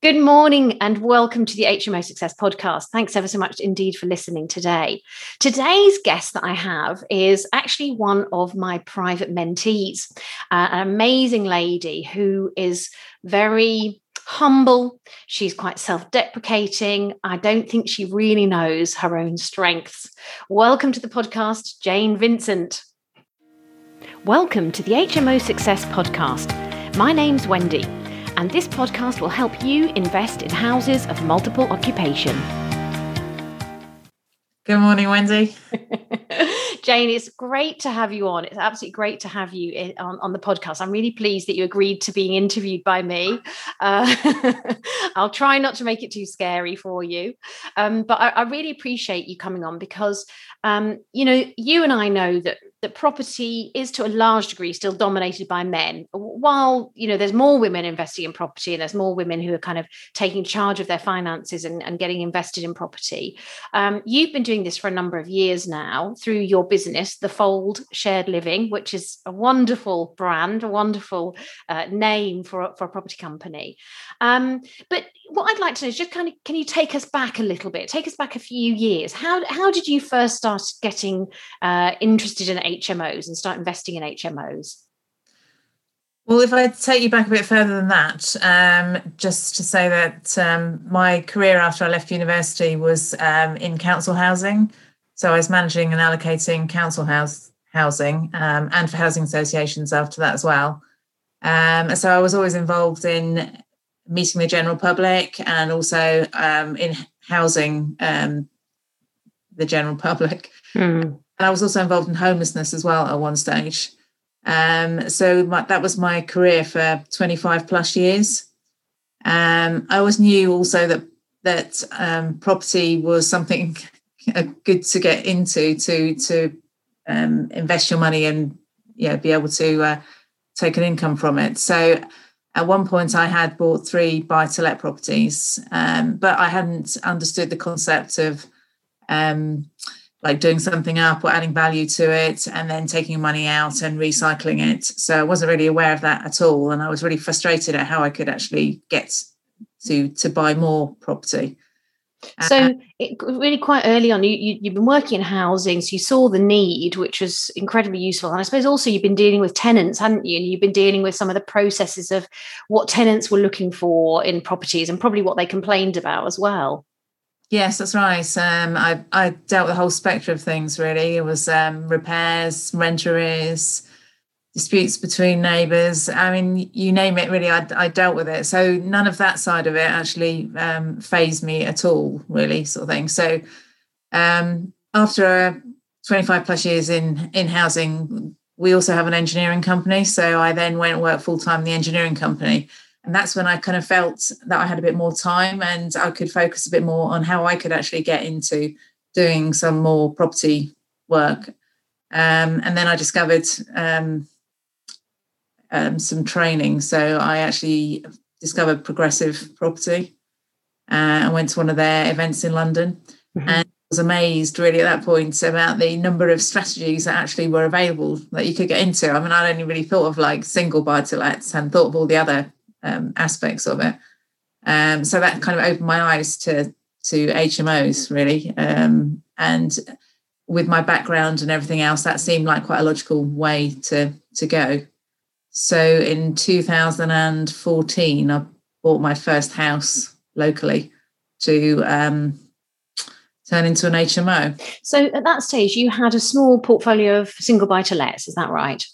Good morning and welcome to the HMO Success Podcast. Thanks ever so much indeed for listening today. Today's guest that I have is actually one of my private mentees, uh, an amazing lady who is very humble. She's quite self deprecating. I don't think she really knows her own strengths. Welcome to the podcast, Jane Vincent. Welcome to the HMO Success Podcast. My name's Wendy and this podcast will help you invest in houses of multiple occupation. Good morning, Wendy. Jane, it's great to have you on. It's absolutely great to have you in, on, on the podcast. I'm really pleased that you agreed to being interviewed by me. Uh, I'll try not to make it too scary for you. Um, but I, I, really appreciate you coming on because, um, you know, you and I know that that property is to a large degree still dominated by men while you know there's more women investing in property and there's more women who are kind of taking charge of their finances and, and getting invested in property um, you've been doing this for a number of years now through your business the fold shared living which is a wonderful brand a wonderful uh, name for, for a property company um, but what i'd like to know is just kind of can you take us back a little bit take us back a few years how, how did you first start getting uh, interested in HMOs and start investing in HMOs? Well, if I take you back a bit further than that, um, just to say that um, my career after I left university was um, in council housing. So I was managing and allocating council house housing um, and for housing associations after that as well. Um, so I was always involved in meeting the general public and also um, in housing the general public. Mm. And I was also involved in homelessness as well at one stage. Um, so my, that was my career for 25 plus years. Um, I always knew also that that um, property was something good to get into to to um, invest your money and yeah be able to uh, take an income from it. So at one point I had bought three buy to let properties, um, but I hadn't understood the concept of um, like doing something up or adding value to it and then taking money out and recycling it. So I wasn't really aware of that at all. And I was really frustrated at how I could actually get to to buy more property. So uh, it, really quite early on, you, you you've been working in housing, so you saw the need, which was incredibly useful. And I suppose also you've been dealing with tenants, hadn't you? And you've been dealing with some of the processes of what tenants were looking for in properties and probably what they complained about as well. Yes, that's right. Um, I, I dealt with the whole spectrum of things really. It was um, repairs, rent arrears, disputes between neighbours. I mean, you name it, really, I, I, dealt with it. So none of that side of it actually um, fazed me at all, really, sort of thing. So um, after 25 plus years in in housing, we also have an engineering company. So I then went and worked full time in the engineering company and that's when I kind of felt that I had a bit more time and I could focus a bit more on how I could actually get into doing some more property work. Um, and then I discovered um, um, some training. So I actually discovered progressive property. Uh, I went to one of their events in London mm-hmm. and was amazed really at that point about the number of strategies that actually were available that you could get into. I mean, I'd only really thought of like single buy to lets and thought of all the other um, aspects of it. Um, so that kind of opened my eyes to to HMOs really, um, and with my background and everything else, that seemed like quite a logical way to to go. So in 2014, I bought my first house locally to um, turn into an HMO. So at that stage, you had a small portfolio of single buy to lets, is that right?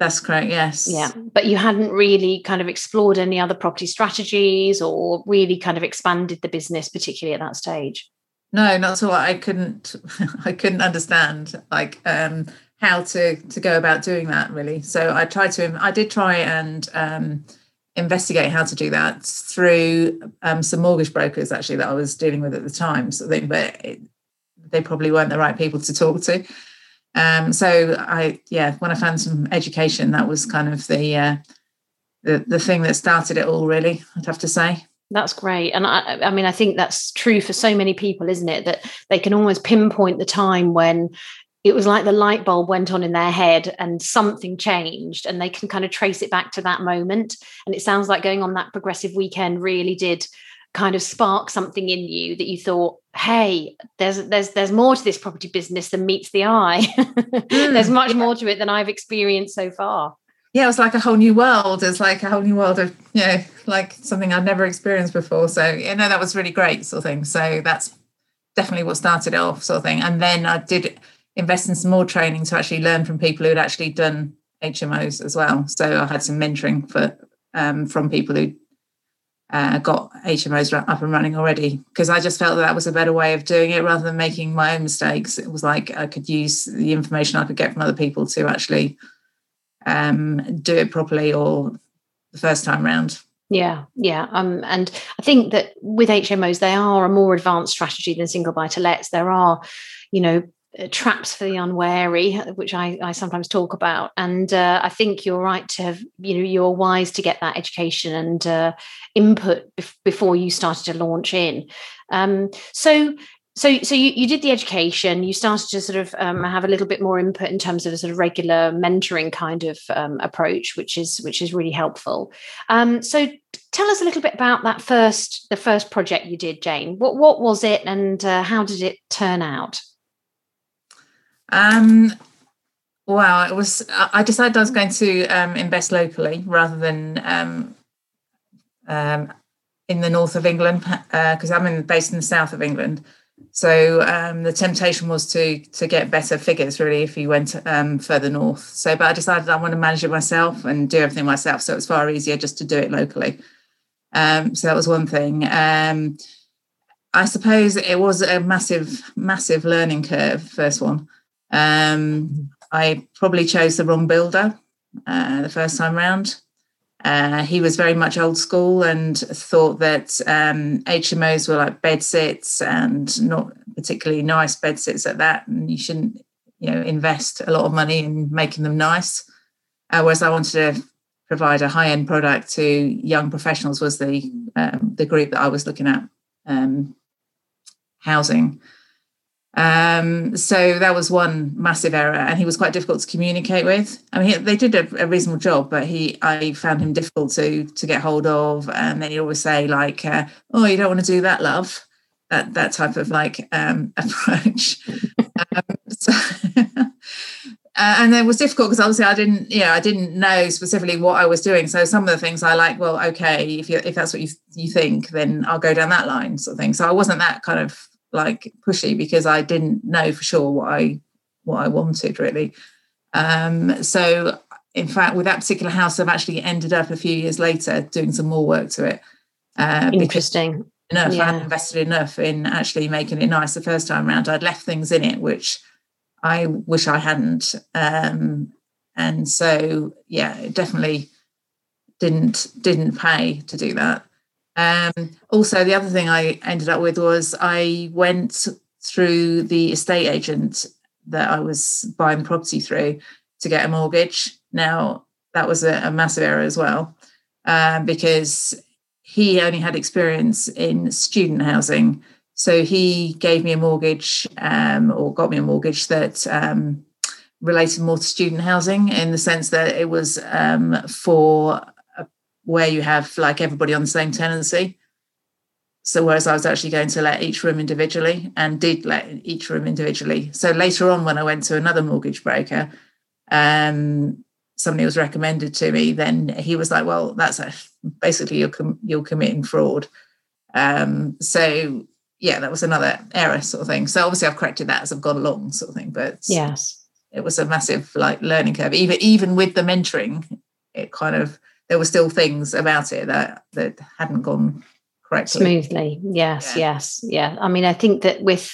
That's correct, yes. Yeah. But you hadn't really kind of explored any other property strategies or really kind of expanded the business, particularly at that stage. No, not at all. I couldn't I couldn't understand like um how to to go about doing that really. So I tried to I did try and um investigate how to do that through um, some mortgage brokers actually that I was dealing with at the time. So they, but it, they probably weren't the right people to talk to. Um, so I, yeah, when I found some education, that was kind of the, uh, the the thing that started it all. Really, I'd have to say. That's great, and I, I mean, I think that's true for so many people, isn't it? That they can almost pinpoint the time when it was like the light bulb went on in their head and something changed and they can kind of trace it back to that moment. And it sounds like going on that progressive weekend really did kind of spark something in you that you thought hey there's there's there's more to this property business than meets the eye. Mm, there's much yeah. more to it than i've experienced so far. Yeah it was like a whole new world. It's like a whole new world of you know like something i'd never experienced before. So you know that was really great sort of thing. So that's definitely what started it off sort of thing. And then i did invest in some more training to actually learn from people who'd actually done hmos as well so i had some mentoring for um, from people who uh, got HMOs up and running already because I just felt that that was a better way of doing it rather than making my own mistakes. It was like I could use the information I could get from other people to actually um, do it properly or the first time round. Yeah, yeah. Um, and I think that with HMOs, they are a more advanced strategy than single buy to lets. There are, you know, traps for the unwary, which I, I sometimes talk about. And uh, I think you're right to have, you know, you're wise to get that education and uh, input bef- before you started to launch in. Um, so, so, so you, you did the education. You started to sort of um, have a little bit more input in terms of a sort of regular mentoring kind of um, approach, which is which is really helpful. Um, so, tell us a little bit about that first the first project you did, Jane. What what was it, and uh, how did it turn out? Um, wow, it was. I decided I was going to um, invest locally rather than um, um, in the north of England because uh, I'm in, based in the south of England. So um, the temptation was to to get better figures really if you went um, further north. So, but I decided I want to manage it myself and do everything myself. So it's far easier just to do it locally. Um, so that was one thing. I suppose it was a massive, massive learning curve. First one. Um, I probably chose the wrong builder uh, the first time round. Uh, he was very much old school and thought that um, HMOs were like bed sits and not particularly nice bed sits at that, and you shouldn't, you know, invest a lot of money in making them nice. Uh, whereas I wanted to provide a high end product to young professionals was the um, the group that I was looking at um, housing. Um, so that was one massive error, and he was quite difficult to communicate with. I mean, he, they did a, a, reasonable job, but he, I found him difficult to to get hold of. And then he'd always say like, uh, "Oh, you don't want to do that, love." That that type of like um, approach. um, so, uh, and it was difficult because obviously I didn't, you know, I didn't know specifically what I was doing. So some of the things I like, well, okay, if you if that's what you you think, then I'll go down that line, sort of thing. So I wasn't that kind of like pushy because I didn't know for sure what I what I wanted really. Um, so in fact, with that particular house, I've actually ended up a few years later doing some more work to it. Uh, Interesting. Enough, yeah. I hadn't invested enough in actually making it nice the first time around. I'd left things in it which I wish I hadn't. Um, and so yeah, it definitely didn't didn't pay to do that. Um, also, the other thing I ended up with was I went through the estate agent that I was buying property through to get a mortgage. Now, that was a, a massive error as well um, because he only had experience in student housing. So he gave me a mortgage um, or got me a mortgage that um, related more to student housing in the sense that it was um, for where you have like everybody on the same tenancy. So whereas I was actually going to let each room individually and did let each room individually. So later on, when I went to another mortgage broker, um, somebody was recommended to me. Then he was like, "Well, that's a, basically you're com- you're committing fraud." Um, so yeah, that was another error sort of thing. So obviously I've corrected that as I've gone along, sort of thing. But yes, it was a massive like learning curve. Even even with the mentoring, it kind of there were still things about it that that hadn't gone correctly. Smoothly. Yes yeah. yes yeah. I mean i think that with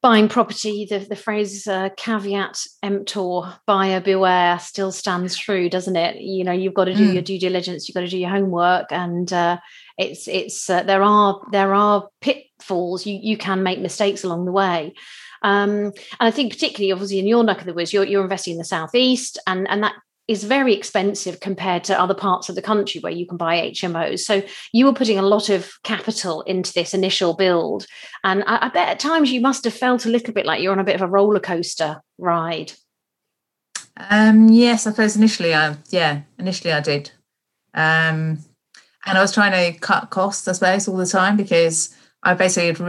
buying property the, the phrase uh, caveat emptor buyer beware still stands true doesn't it? You know you've got to do mm. your due diligence you've got to do your homework and uh, it's it's uh, there are there are pitfalls. You you can make mistakes along the way. Um, and I think particularly obviously in your neck of the woods, you're, you're investing in the southeast, and and that is very expensive compared to other parts of the country where you can buy HMOs. So you were putting a lot of capital into this initial build. And I, I, bet at times you must have felt a little bit like you're on a bit of a roller coaster ride. Um, yes, I suppose initially I yeah, initially I did. Um, and I was trying to cut costs, I suppose, all the time because I basically had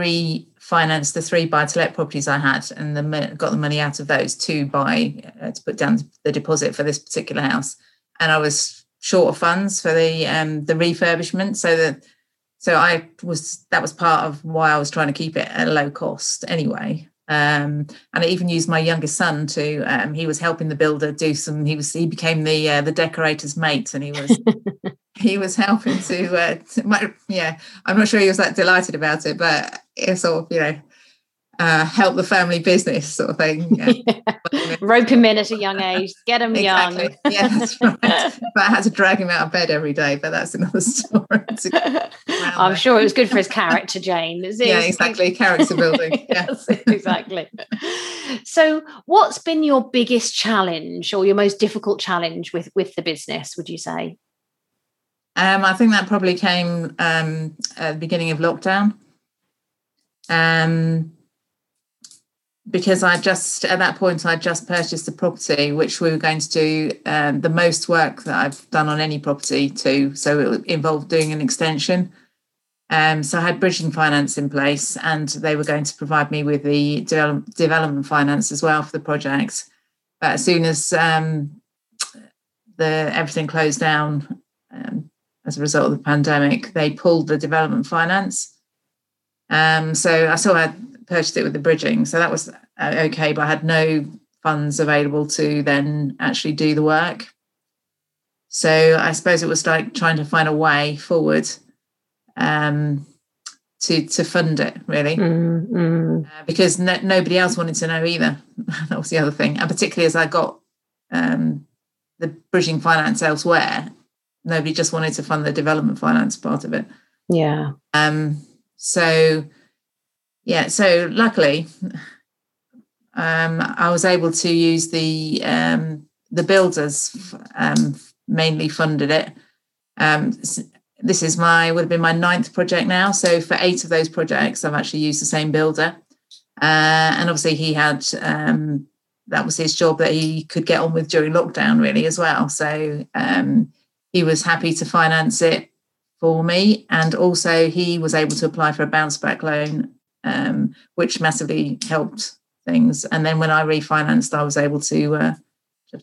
refinanced the three buy to let properties I had and the, got the money out of those to buy uh, to put down the deposit for this particular house. And I was short of funds for the um, the refurbishment, so that so I was that was part of why I was trying to keep it at a low cost anyway. Um, and I even used my youngest son to. Um, he was helping the builder do some. He was he became the uh, the decorator's mate, and he was he was helping to, uh, to. Yeah, I'm not sure he was that delighted about it, but it's sort of you know uh, help the family business sort of thing. Yeah. yeah. Rope him in at a young age, get him exactly. young. yeah, that's right. but I had to drag him out of bed every day, but that's another story. I'm sure it was good for his character, Jane. yeah, exactly. Character building. yes, exactly. So, what's been your biggest challenge or your most difficult challenge with with the business? Would you say? Um, I think that probably came um, at the beginning of lockdown. Um, because I just at that point I just purchased a property which we were going to do um, the most work that I've done on any property too. So it involved doing an extension. Um, so I had bridging finance in place, and they were going to provide me with the develop, development finance as well for the project. But as soon as um, the everything closed down um, as a result of the pandemic, they pulled the development finance. Um, so I still had purchased it with the bridging. So that was uh, okay, but I had no funds available to then actually do the work. So I suppose it was like trying to find a way forward um, to to fund it really, mm-hmm. uh, because no, nobody else wanted to know either. that was the other thing, and particularly as I got um, the bridging finance elsewhere, nobody just wanted to fund the development finance part of it. Yeah. Um. So yeah, so luckily, um, I was able to use the um, the builders um, mainly funded it. Um, this is my would have been my ninth project now. So for eight of those projects, I've actually used the same builder, uh, and obviously he had um, that was his job that he could get on with during lockdown really as well. So um, he was happy to finance it for me, and also he was able to apply for a bounce back loan um, which massively helped things. And then when I refinanced, I was able to uh,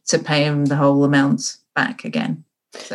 to pay him the whole amount back again.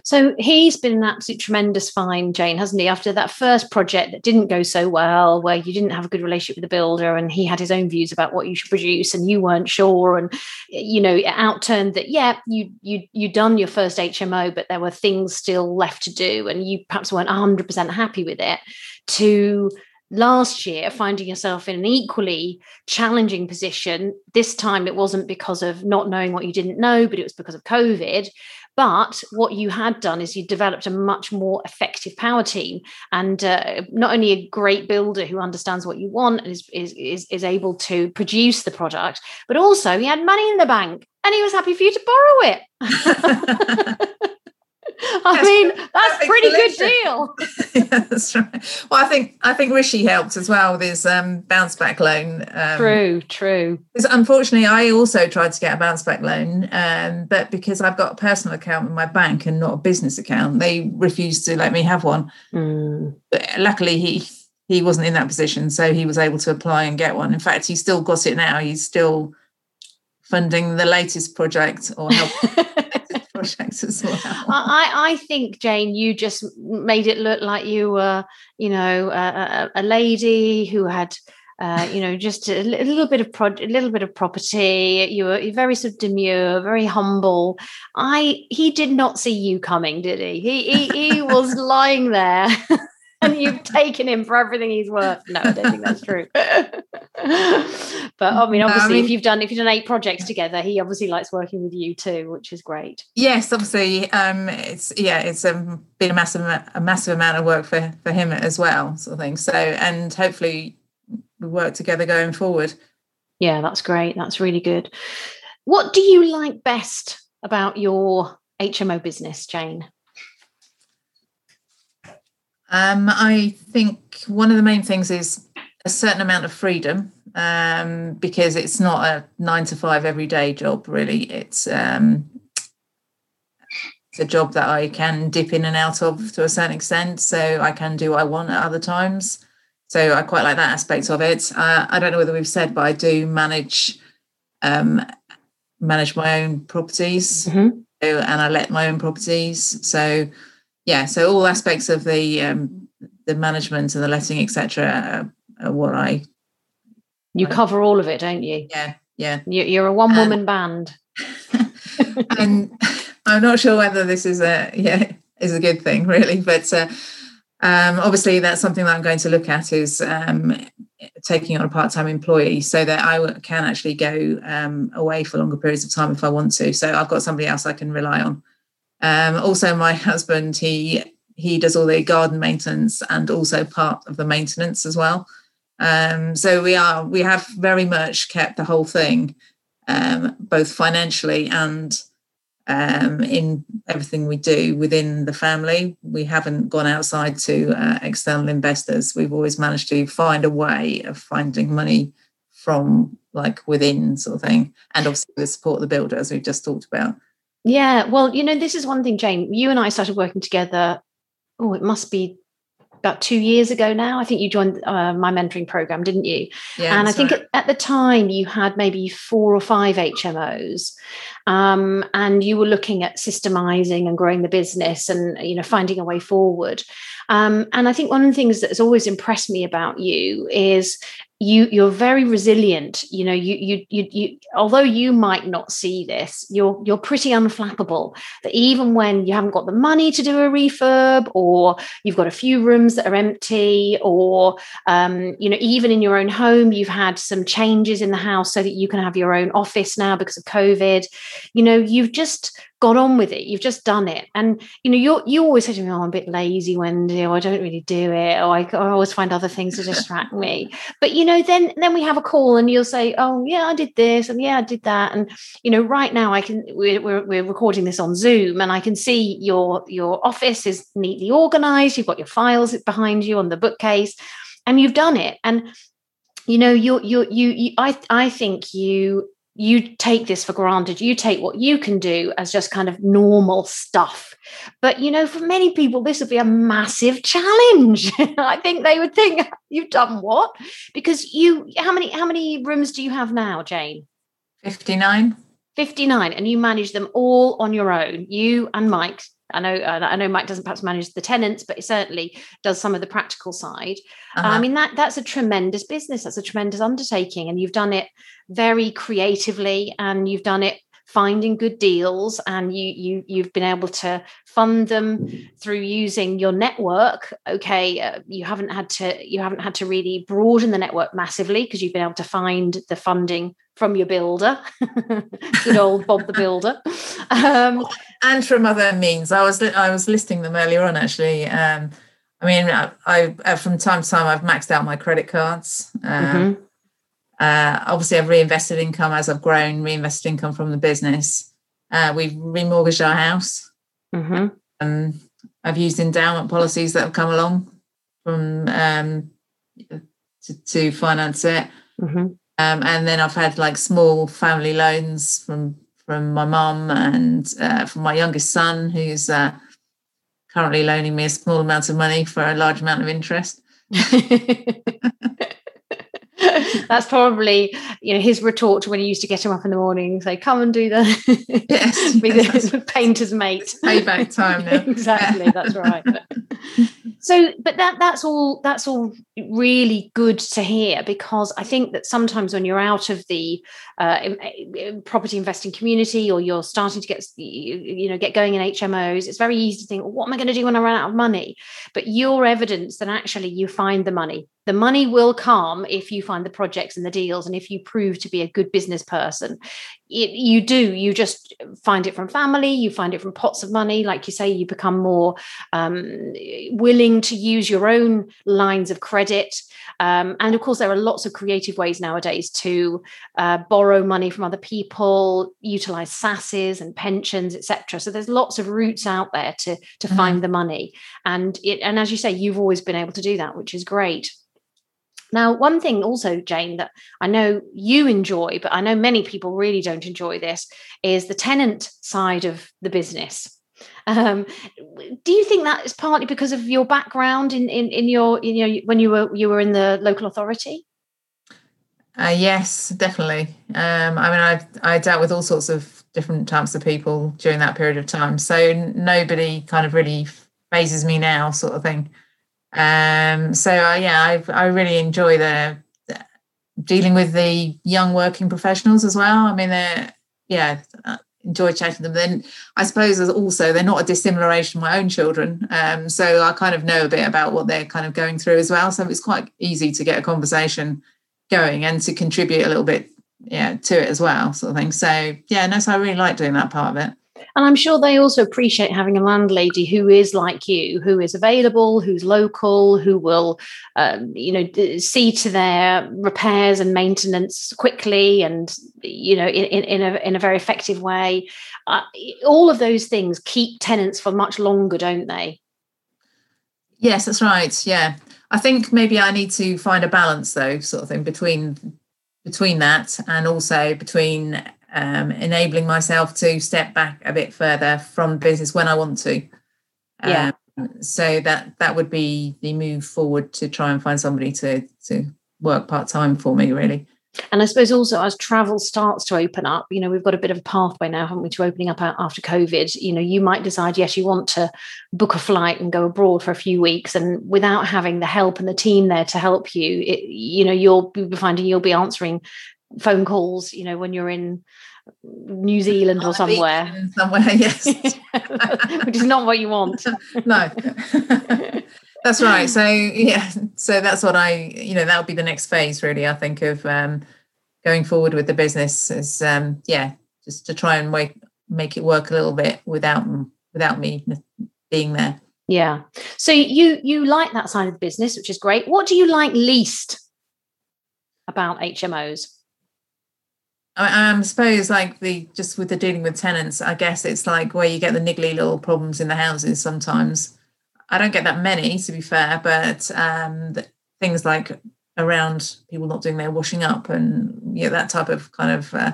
So. he's been an absolute tremendous find, Jane, hasn't he? After that first project that didn't go so well, where you didn't have a good relationship with the builder and he had his own views about what you should produce and you weren't sure, and you know, it outturned that yeah, you you you done your first HMO, but there were things still left to do, and you perhaps weren't 100 percent happy with it. To last year finding yourself in an equally challenging position this time it wasn't because of not knowing what you didn't know but it was because of covid but what you had done is you developed a much more effective power team and uh, not only a great builder who understands what you want and is, is, is, is able to produce the product, but also he had money in the bank and he was happy for you to borrow it. I that's, mean, that's a pretty good deal. yeah, that's right. Well, I think I think Rishi helped as well with his um, bounce back loan. Um, true, true. Because unfortunately, I also tried to get a bounce back loan, um, but because I've got a personal account with my bank and not a business account, they refused to let me have one. Mm. But luckily, he he wasn't in that position, so he was able to apply and get one. In fact, he still got it now. He's still funding the latest project or help as well. I, I think, Jane, you just made it look like you were, you know, a, a lady who had. Uh, you know, just a, little bit of pro- a little bit of property. You were very sort of demure, very humble. I he did not see you coming, did he? He he, he was lying there and you've taken him for everything he's worth. No, I don't think that's true. but I mean, obviously, I mean, if you've done if you've done eight projects together, he obviously likes working with you too, which is great. Yes, obviously, um, it's yeah, it's um, been a massive a massive amount of work for for him as well, sort of thing. So, and hopefully, we work together going forward. Yeah, that's great. That's really good. What do you like best about your HMO business, Jane? Um, I think one of the main things is a certain amount of freedom um, because it's not a nine to five everyday job, really. It's um, it's a job that I can dip in and out of to a certain extent. So I can do what I want at other times. So I quite like that aspect of it. Uh, I don't know whether we've said, but I do manage um, manage my own properties, mm-hmm. so, and I let my own properties. So yeah, so all aspects of the um, the management and the letting, etc., are, are, what I. You I, cover all of it, don't you? Yeah, yeah. You're a one woman um, band. and I'm not sure whether this is a yeah is a good thing really, but uh, um, obviously that's something that I'm going to look at is um, taking on a part-time employee so that I can actually go um, away for longer periods of time if I want to. So I've got somebody else I can rely on. Um, also, my husband he he does all the garden maintenance and also part of the maintenance as well. Um, so we are we have very much kept the whole thing um, both financially and um, in everything we do within the family. We haven't gone outside to uh, external investors. We've always managed to find a way of finding money from like within sort of thing, and obviously the support of the builder, as we've just talked about. Yeah, well, you know, this is one thing, Jane. You and I started working together. Oh, it must be about two years ago now. I think you joined uh, my mentoring program, didn't you? Yeah, and I think at, at, the time you had maybe four or five HMOs, um, and you were looking at systemizing and growing the business and you know finding a way forward. Um, and I think one of the things that has always impressed me about you is you you're very resilient. You know you, you you you although you might not see this you're you're pretty unflappable. That even when you haven't got the money to do a refurb or you've got a few rooms that are empty or um, you know even in your own home you've had some changes in the house so that you can have your own office now because of covid you know you've just got on with it. You've just done it. And you know, you you always say to me, "Oh, I'm a bit lazy, Wendy. Or I don't really do it. Or I, I always find other things to distract me." But you know, then then we have a call, and you'll say, "Oh, yeah, I did this, and yeah, I did that." And you know, right now I can we're we're, we're recording this on Zoom, and I can see your your office is neatly organized. You've got your files behind you on the bookcase, and you've done it. And you know, you you you, you I I think you you take this for granted. You take what you can do as just kind of normal stuff. But you know for many people this would be a massive challenge. I think they would think you've done what? Because you how many how many rooms do you have now jane? 59 59 and you manage them all on your own you and mike I know I know Mike doesn't perhaps manage the tenants, but he certainly does some of the practical side. Uh-huh. I mean that that's a tremendous business. That's a tremendous undertaking, and you've done it very creatively, and you've done it finding good deals and you you you've been able to fund them through using your network okay uh, you haven't had to you haven't had to really broaden the network massively because you've been able to find the funding from your builder. Good old bob the builder. Um, and from other means. I was i was listing them earlier on actually. Um, i mean I, I, uh, from time to time i've maxed out my credit cards. Um, mm-hmm uh, obviously, I've reinvested income as I've grown, reinvested income from the business. Uh, we've remortgaged our house. Mm-hmm. Um, I've used endowment policies that have come along from um, to, to, finance it. Mm-hmm. Um, and then I've had like small family loans from from my mum and uh, from my youngest son, who's uh, currently loaning me a small amount of money for a large amount of interest. That's probably you know his retort to when he used to get him up in the morning and say, "Come and do the yes, be yes, the painter's mate." Payback time now. exactly, that's right. so, but that that's all that's all really good to hear because I think that sometimes when you're out of the uh, property investing community or you're starting to get you know get going in HMOs, it's very easy to think, well, "What am I going to do when I run out of money?" But your evidence that actually you find the money the money will come if you find the projects and the deals and if you prove to be a good business person it, you do you just find it from family you find it from pots of money. Like you say you become more um, willing to use your own lines of credit. Um, and of course there are lots of creative ways nowadays to uh, borrow money from other people utilize SSASs and pensions etc so there's lots of routes out there to to mm-hmm. find the money. And it and as you say you've always been able to do that which is great now, one thing also, Jane, that I know you enjoy, but I know many people really don't enjoy this, is the tenant side of the business. Um, do you think that is partly because of your background in, in, in your in your when you were you were in the local authority? Uh, yes, definitely. Um, I mean, I I dealt with all sorts of different types of people during that period of time, so nobody kind of really fazes me now, sort of thing. Um, so uh, yeah, I I really enjoy the, the, dealing with the young working professionals as well. I mean, they're yeah, uh, enjoy chatting them. Then I suppose also they're not a dissimilaration to my own children, um, so I kind of know a bit about what they're kind of going through as well. So it's quite easy to get a conversation going and to contribute a little bit yeah to it as well, sort of thing. So yeah, no, so I really like doing that part of it. And I'm sure they also appreciate having a landlady who is like you, who is available, who's local, who will, um, you know, see to their repairs and maintenance quickly, and you know, in, in a in a very effective way. Uh, all of those things keep tenants for much longer, don't they? Yes, that's right. Yeah, I think maybe I need to find a balance, though, sort of thing between between that and also between um, enabling myself to step back a bit further from business when I want to. Yeah. Um, so that that would be the move forward to try and find somebody to to work part time for me, really. And I suppose also as travel starts to open up, you know, we've got a bit of a pathway now, haven't we, to opening up after COVID. You know, you might decide, yes, you want to book a flight and go abroad for a few weeks, and without having the help and the team there to help you, it, you know, you'll be finding you'll be answering phone calls, you know, when you're in New Zealand or somewhere. Somewhere, yes. Which is not what you want. no. that's right. So yeah, so that's what I, you know, that'll be the next phase really, I think, of um going forward with the business is um yeah, just to try and make make it work a little bit without without me being there. Yeah. So you you like that side of the business, which is great. What do you like least about HMOs? I, I suppose like the just with the dealing with tenants, I guess it's like where you get the niggly little problems in the houses sometimes. I don't get that many to be fair, but um, things like around people not doing their washing up and yeah, that type of kind of uh,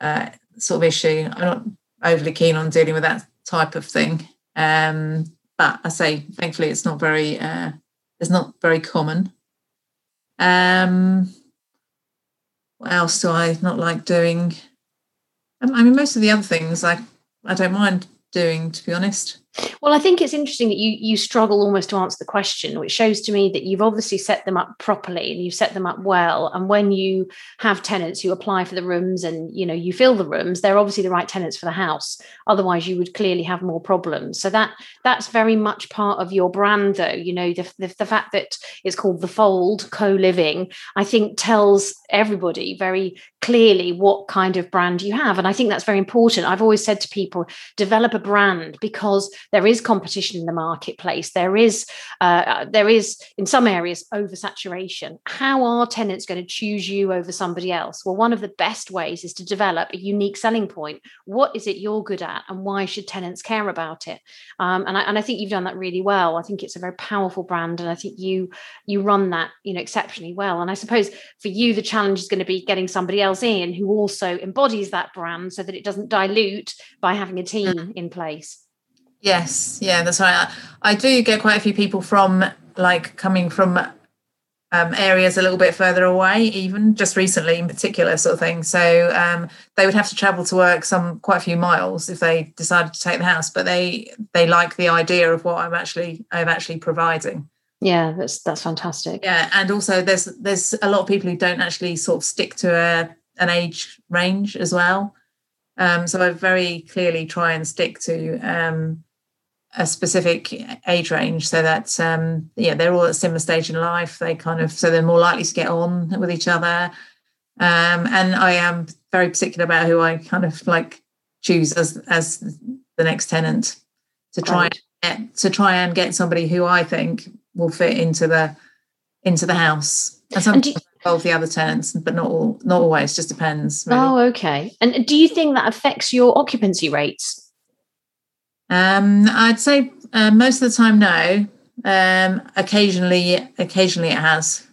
uh, sort of issue. I'm not overly keen on dealing with that type of thing. Um, but I say, thankfully, it's not very uh, it's not very common. Um, what else do I not like doing? I mean, most of the other things I I don't mind doing, to be honest. Well, I think it's interesting that you you struggle almost to answer the question, which shows to me that you've obviously set them up properly and you've set them up well. And when you have tenants who apply for the rooms and you know you fill the rooms, they're obviously the right tenants for the house. Otherwise, you would clearly have more problems. So that that's very much part of your brand, though. You know, the the, the fact that it's called the Fold Co-living, I think tells everybody very clearly what kind of brand you have. And I think that's very important. I've always said to people, develop a brand because there is competition in the marketplace. There is uh, there is in some areas oversaturation. How are tenants going to choose you over somebody else? Well, one of the best ways is to develop a unique selling point. What is it you're good at, and why should tenants care about it? Um, and I, and I think you've done that really well. I think it's a very powerful brand, and I think you you run that you know exceptionally well. And I suppose for you, the challenge is going to be getting somebody else in who also embodies that brand, so that it doesn't dilute by having a team mm. in place. Yes, yeah, that's right. I, do get quite a few people from like coming from um, areas a little bit further away, even just recently in particular, sort of thing. So um, they would have to travel to work some quite a few miles if they decided to take the house, but they they like the idea of what I'm actually I'm actually providing. Yeah, that's that's fantastic. Yeah, and also there's there's a lot of people who don't actually sort of stick to a an age range as well. Um, so I very clearly try and stick to um, a specific age range. So that um, yeah they're all at a similar stage in life. They kind of so they're more likely to get on with each other. Um, and i am very particular about who i kind of like choose as as the next tenant to try right. and get, to try and get somebody who i think will fit into the into the house. And sometimes and involve the other tenants but not all not always. Just depends really. oh okay. And do you think that affects your occupancy rates um, I'd say uh, most of the time, no. Um, occasionally, occasionally it has.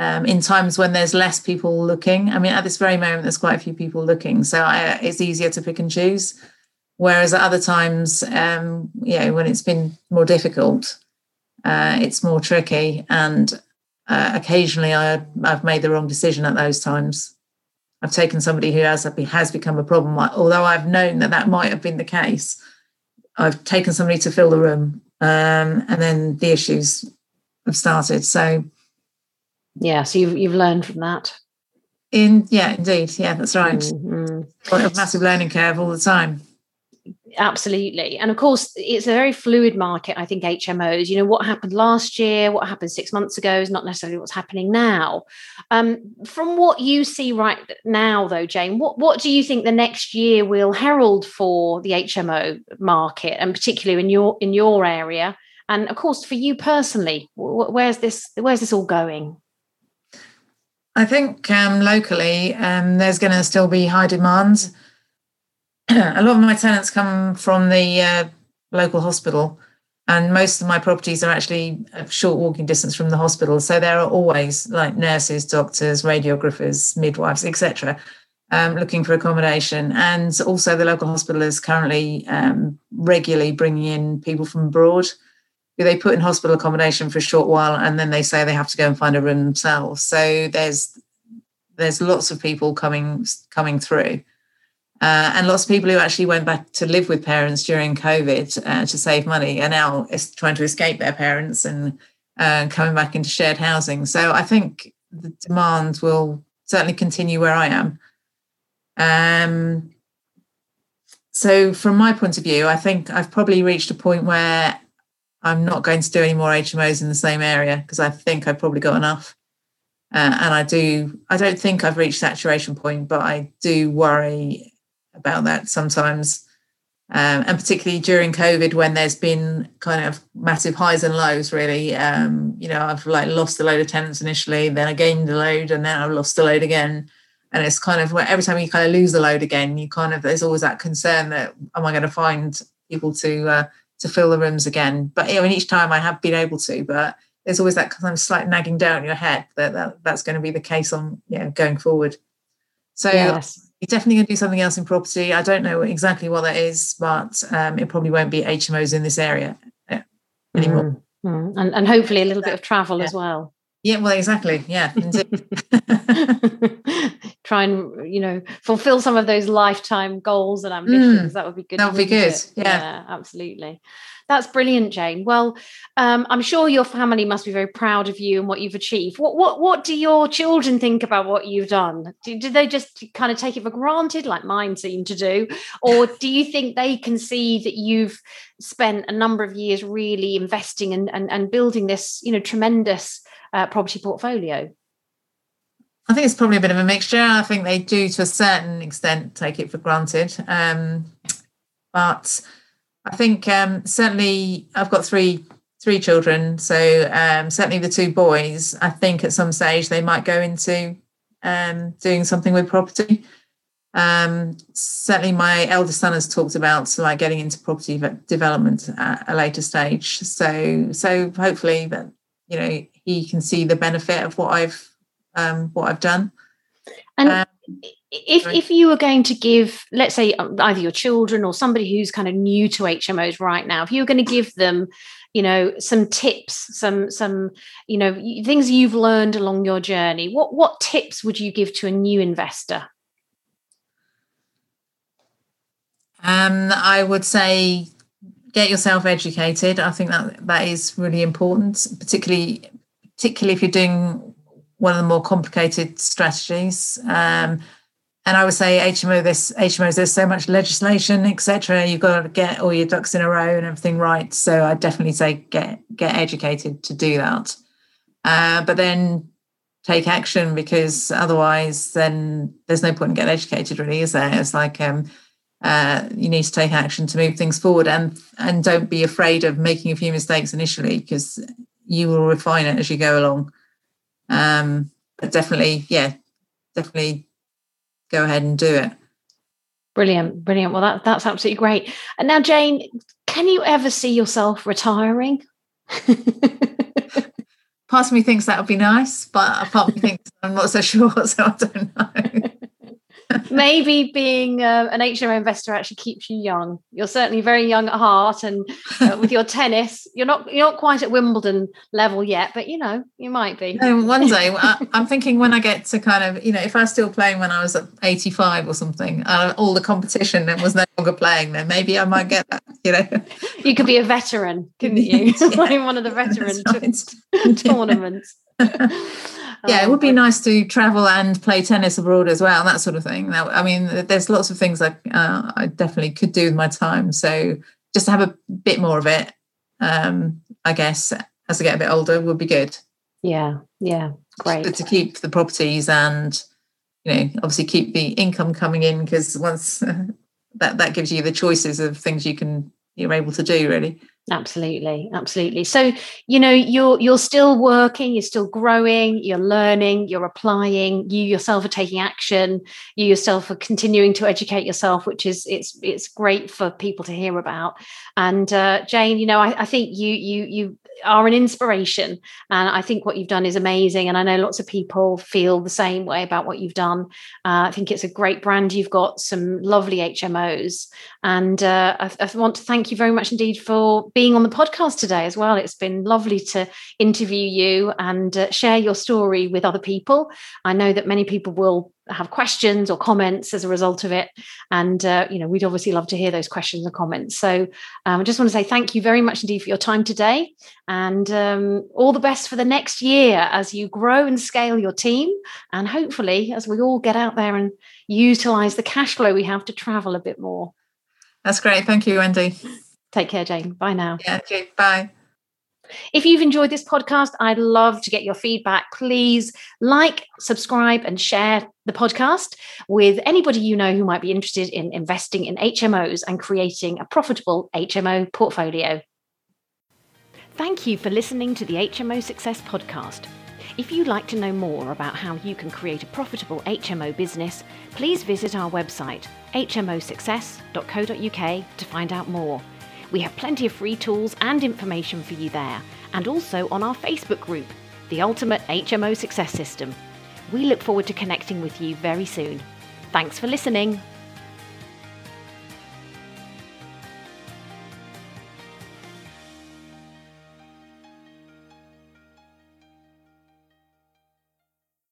Um, in times when there's less people looking. I mean, at this very moment, there's quite a few people looking, so I, it's easier to pick and choose. Whereas at other times, um, you know, when it's been more difficult, uh, it's more tricky. And uh, occasionally I, I've made the wrong decision at those times. I've taken somebody who has, has become a problem, although I've known that that might have been the case. I've taken somebody to fill the room, um, and then the issues have started. So, yeah, so you've you've learned from that. In yeah, indeed, yeah, that's right. Mm-hmm. A massive learning curve all the time absolutely. And of course it's a very fluid market i think hmos you know what happened last year what happened six months ago is not necessarily what's happening now. Um, from what you see right now though jane what, what do you think the next year will herald for the hmo market and particularly in your in your area? And of course for you personally where's this where's this all going? I think um, locally um, there's going to still be high demand a lot of my tenants come from the uh, local hospital, and most of my properties are actually a short walking distance from the hospital. So there are always like nurses, doctors, radiographers, midwives, etc. Um, looking for accommodation, and also the local hospital is currently um, regularly bringing in people from abroad who they put in hospital accommodation for a short while, and then they say they have to go and find a room themselves. So there's there's lots of people coming coming through. Uh, and lots of people who actually went back to live with parents during COVID uh, to save money are now trying to escape their parents and uh, coming back into shared housing. So I think the demand will certainly continue where I am. Um, so from my point of view, I think I've probably reached a point where I'm not going to do any more HMOs in the same area because I think I've probably got enough. Uh, and I do, I don't think I've reached saturation point, but I do worry about that sometimes. Um, and particularly during COVID, when there's been kind of massive highs and lows, really. Um, you know, I've like lost a load of tenants initially, then I gained a load, and then I've lost a load again. And it's kind of every time you kind of lose a load again, you kind of there's always that concern that am I going to find people to uh, to fill the rooms again? But you know, each time I have been able to, but there's always that kind of slight nagging down your head that, that that's going to be the case on you know going forward. So yes definitely going to do something else in property. I don't know exactly what that is, but um, it probably won't be HMOs in this area uh, anymore. Mm, mm. And, and hopefully a little bit of travel yeah. as well. Yeah, well, exactly. Yeah, Try and you know fulfill some of those lifetime goals and ambitions. Mm, that would be good. That would be good. Yeah. yeah, absolutely. That's brilliant, Jane. Well, um, I'm sure your family must be very proud of you and what you've achieved. What what what do your children think about what you've done? Do, do they just kind of take it for granted, like mine seem to do, or do you think they can see that you've spent a number of years really investing and and, and building this, you know, tremendous uh, property portfolio? I think it's probably a bit of a mixture. I think they do, to a certain extent, take it for granted, um, but I think um, certainly I've got three three children, so um, certainly the two boys. I think at some stage they might go into um, doing something with property. Um, certainly, my eldest son has talked about like getting into property development at a later stage. So, so hopefully that you know he can see the benefit of what I've um, what I've done. And um, if if you were going to give let's say um, either your children or somebody who's kind of new to hmos right now if you were going to give them you know some tips some some you know things you've learned along your journey what what tips would you give to a new investor? Um i would say get yourself educated. I think that that is really important particularly particularly if you're doing one of the more complicated strategies um, and I would say HMO, this HMOs, there's so much legislation, etc. You've got to get all your ducks in a row and everything right. So I definitely say get get educated to do that. Uh, but then take action because otherwise, then there's no point in getting educated, really, is there? It's like um, uh, you need to take action to move things forward, and and don't be afraid of making a few mistakes initially because you will refine it as you go along. Um, but definitely, yeah, definitely go ahead and do it. Brilliant, brilliant. Well, that, that's absolutely great. And now, Jane, can you ever see yourself retiring? part of me thinks that would be nice, but part of me thinks I'm not so sure, so I don't know. Maybe being uh, an HMO investor actually keeps you young. You're certainly very young at heart, and uh, with your tennis, you're not you're not quite at Wimbledon level yet, but you know you might be. No, one day I, am thinking when I get to kind of you know if I was still playing when I was 85 or something, uh, all the competition and was no longer playing, then maybe I might get that. You know, you could be a veteran, couldn't you? yeah, one of the veteran right. tournaments yeah, it would be nice to travel and play tennis abroad as well, that sort of thing. Now, I mean, there's lots of things that uh, I definitely could do with my time. So just to have a bit more of it, um, I guess, as I get a bit older, would be good. Yeah, yeah, great. But to keep the properties and, you know, obviously keep the income coming in because once that that gives you the choices of things you can you're able to do really absolutely absolutely so you know you're you're still working you're still growing you're learning you're applying you yourself are taking action you yourself are continuing to educate yourself which is it's it's great for people to hear about and uh, jane you know I, I think you you you are an inspiration. And I think what you've done is amazing. And I know lots of people feel the same way about what you've done. Uh, I think it's a great brand. You've got some lovely HMOs. And uh, I, I, want to thank you very much indeed for being on the podcast today as well. It's been lovely to interview you and uh, share your story with other people. I know that many people will have questions or comments as a result of it. And, uh, you know, we'd obviously love to hear those questions and comments. So um, I just want to say thank you very much indeed for your time today and um, all the best for the next year as you grow and scale your team. And hopefully, as we all get out there and utilize the cash flow we have to travel a bit more. That's great. Thank you, Wendy. Take care, Jane. Bye now. Yeah, okay. Bye. If you've enjoyed this podcast, I'd love to get your feedback. Please like, subscribe, and share the podcast with anybody you know who might be interested in investing in HMOs and creating a profitable HMO portfolio. Thank you for listening to the HMO Success Podcast. If you'd like to know more about how you can create a profitable HMO business, please visit our website, hmosuccess.co.uk, to find out more. We have plenty of free tools and information for you there, and also on our Facebook group, The Ultimate HMO Success System. We look forward to connecting with you very soon. Thanks for listening.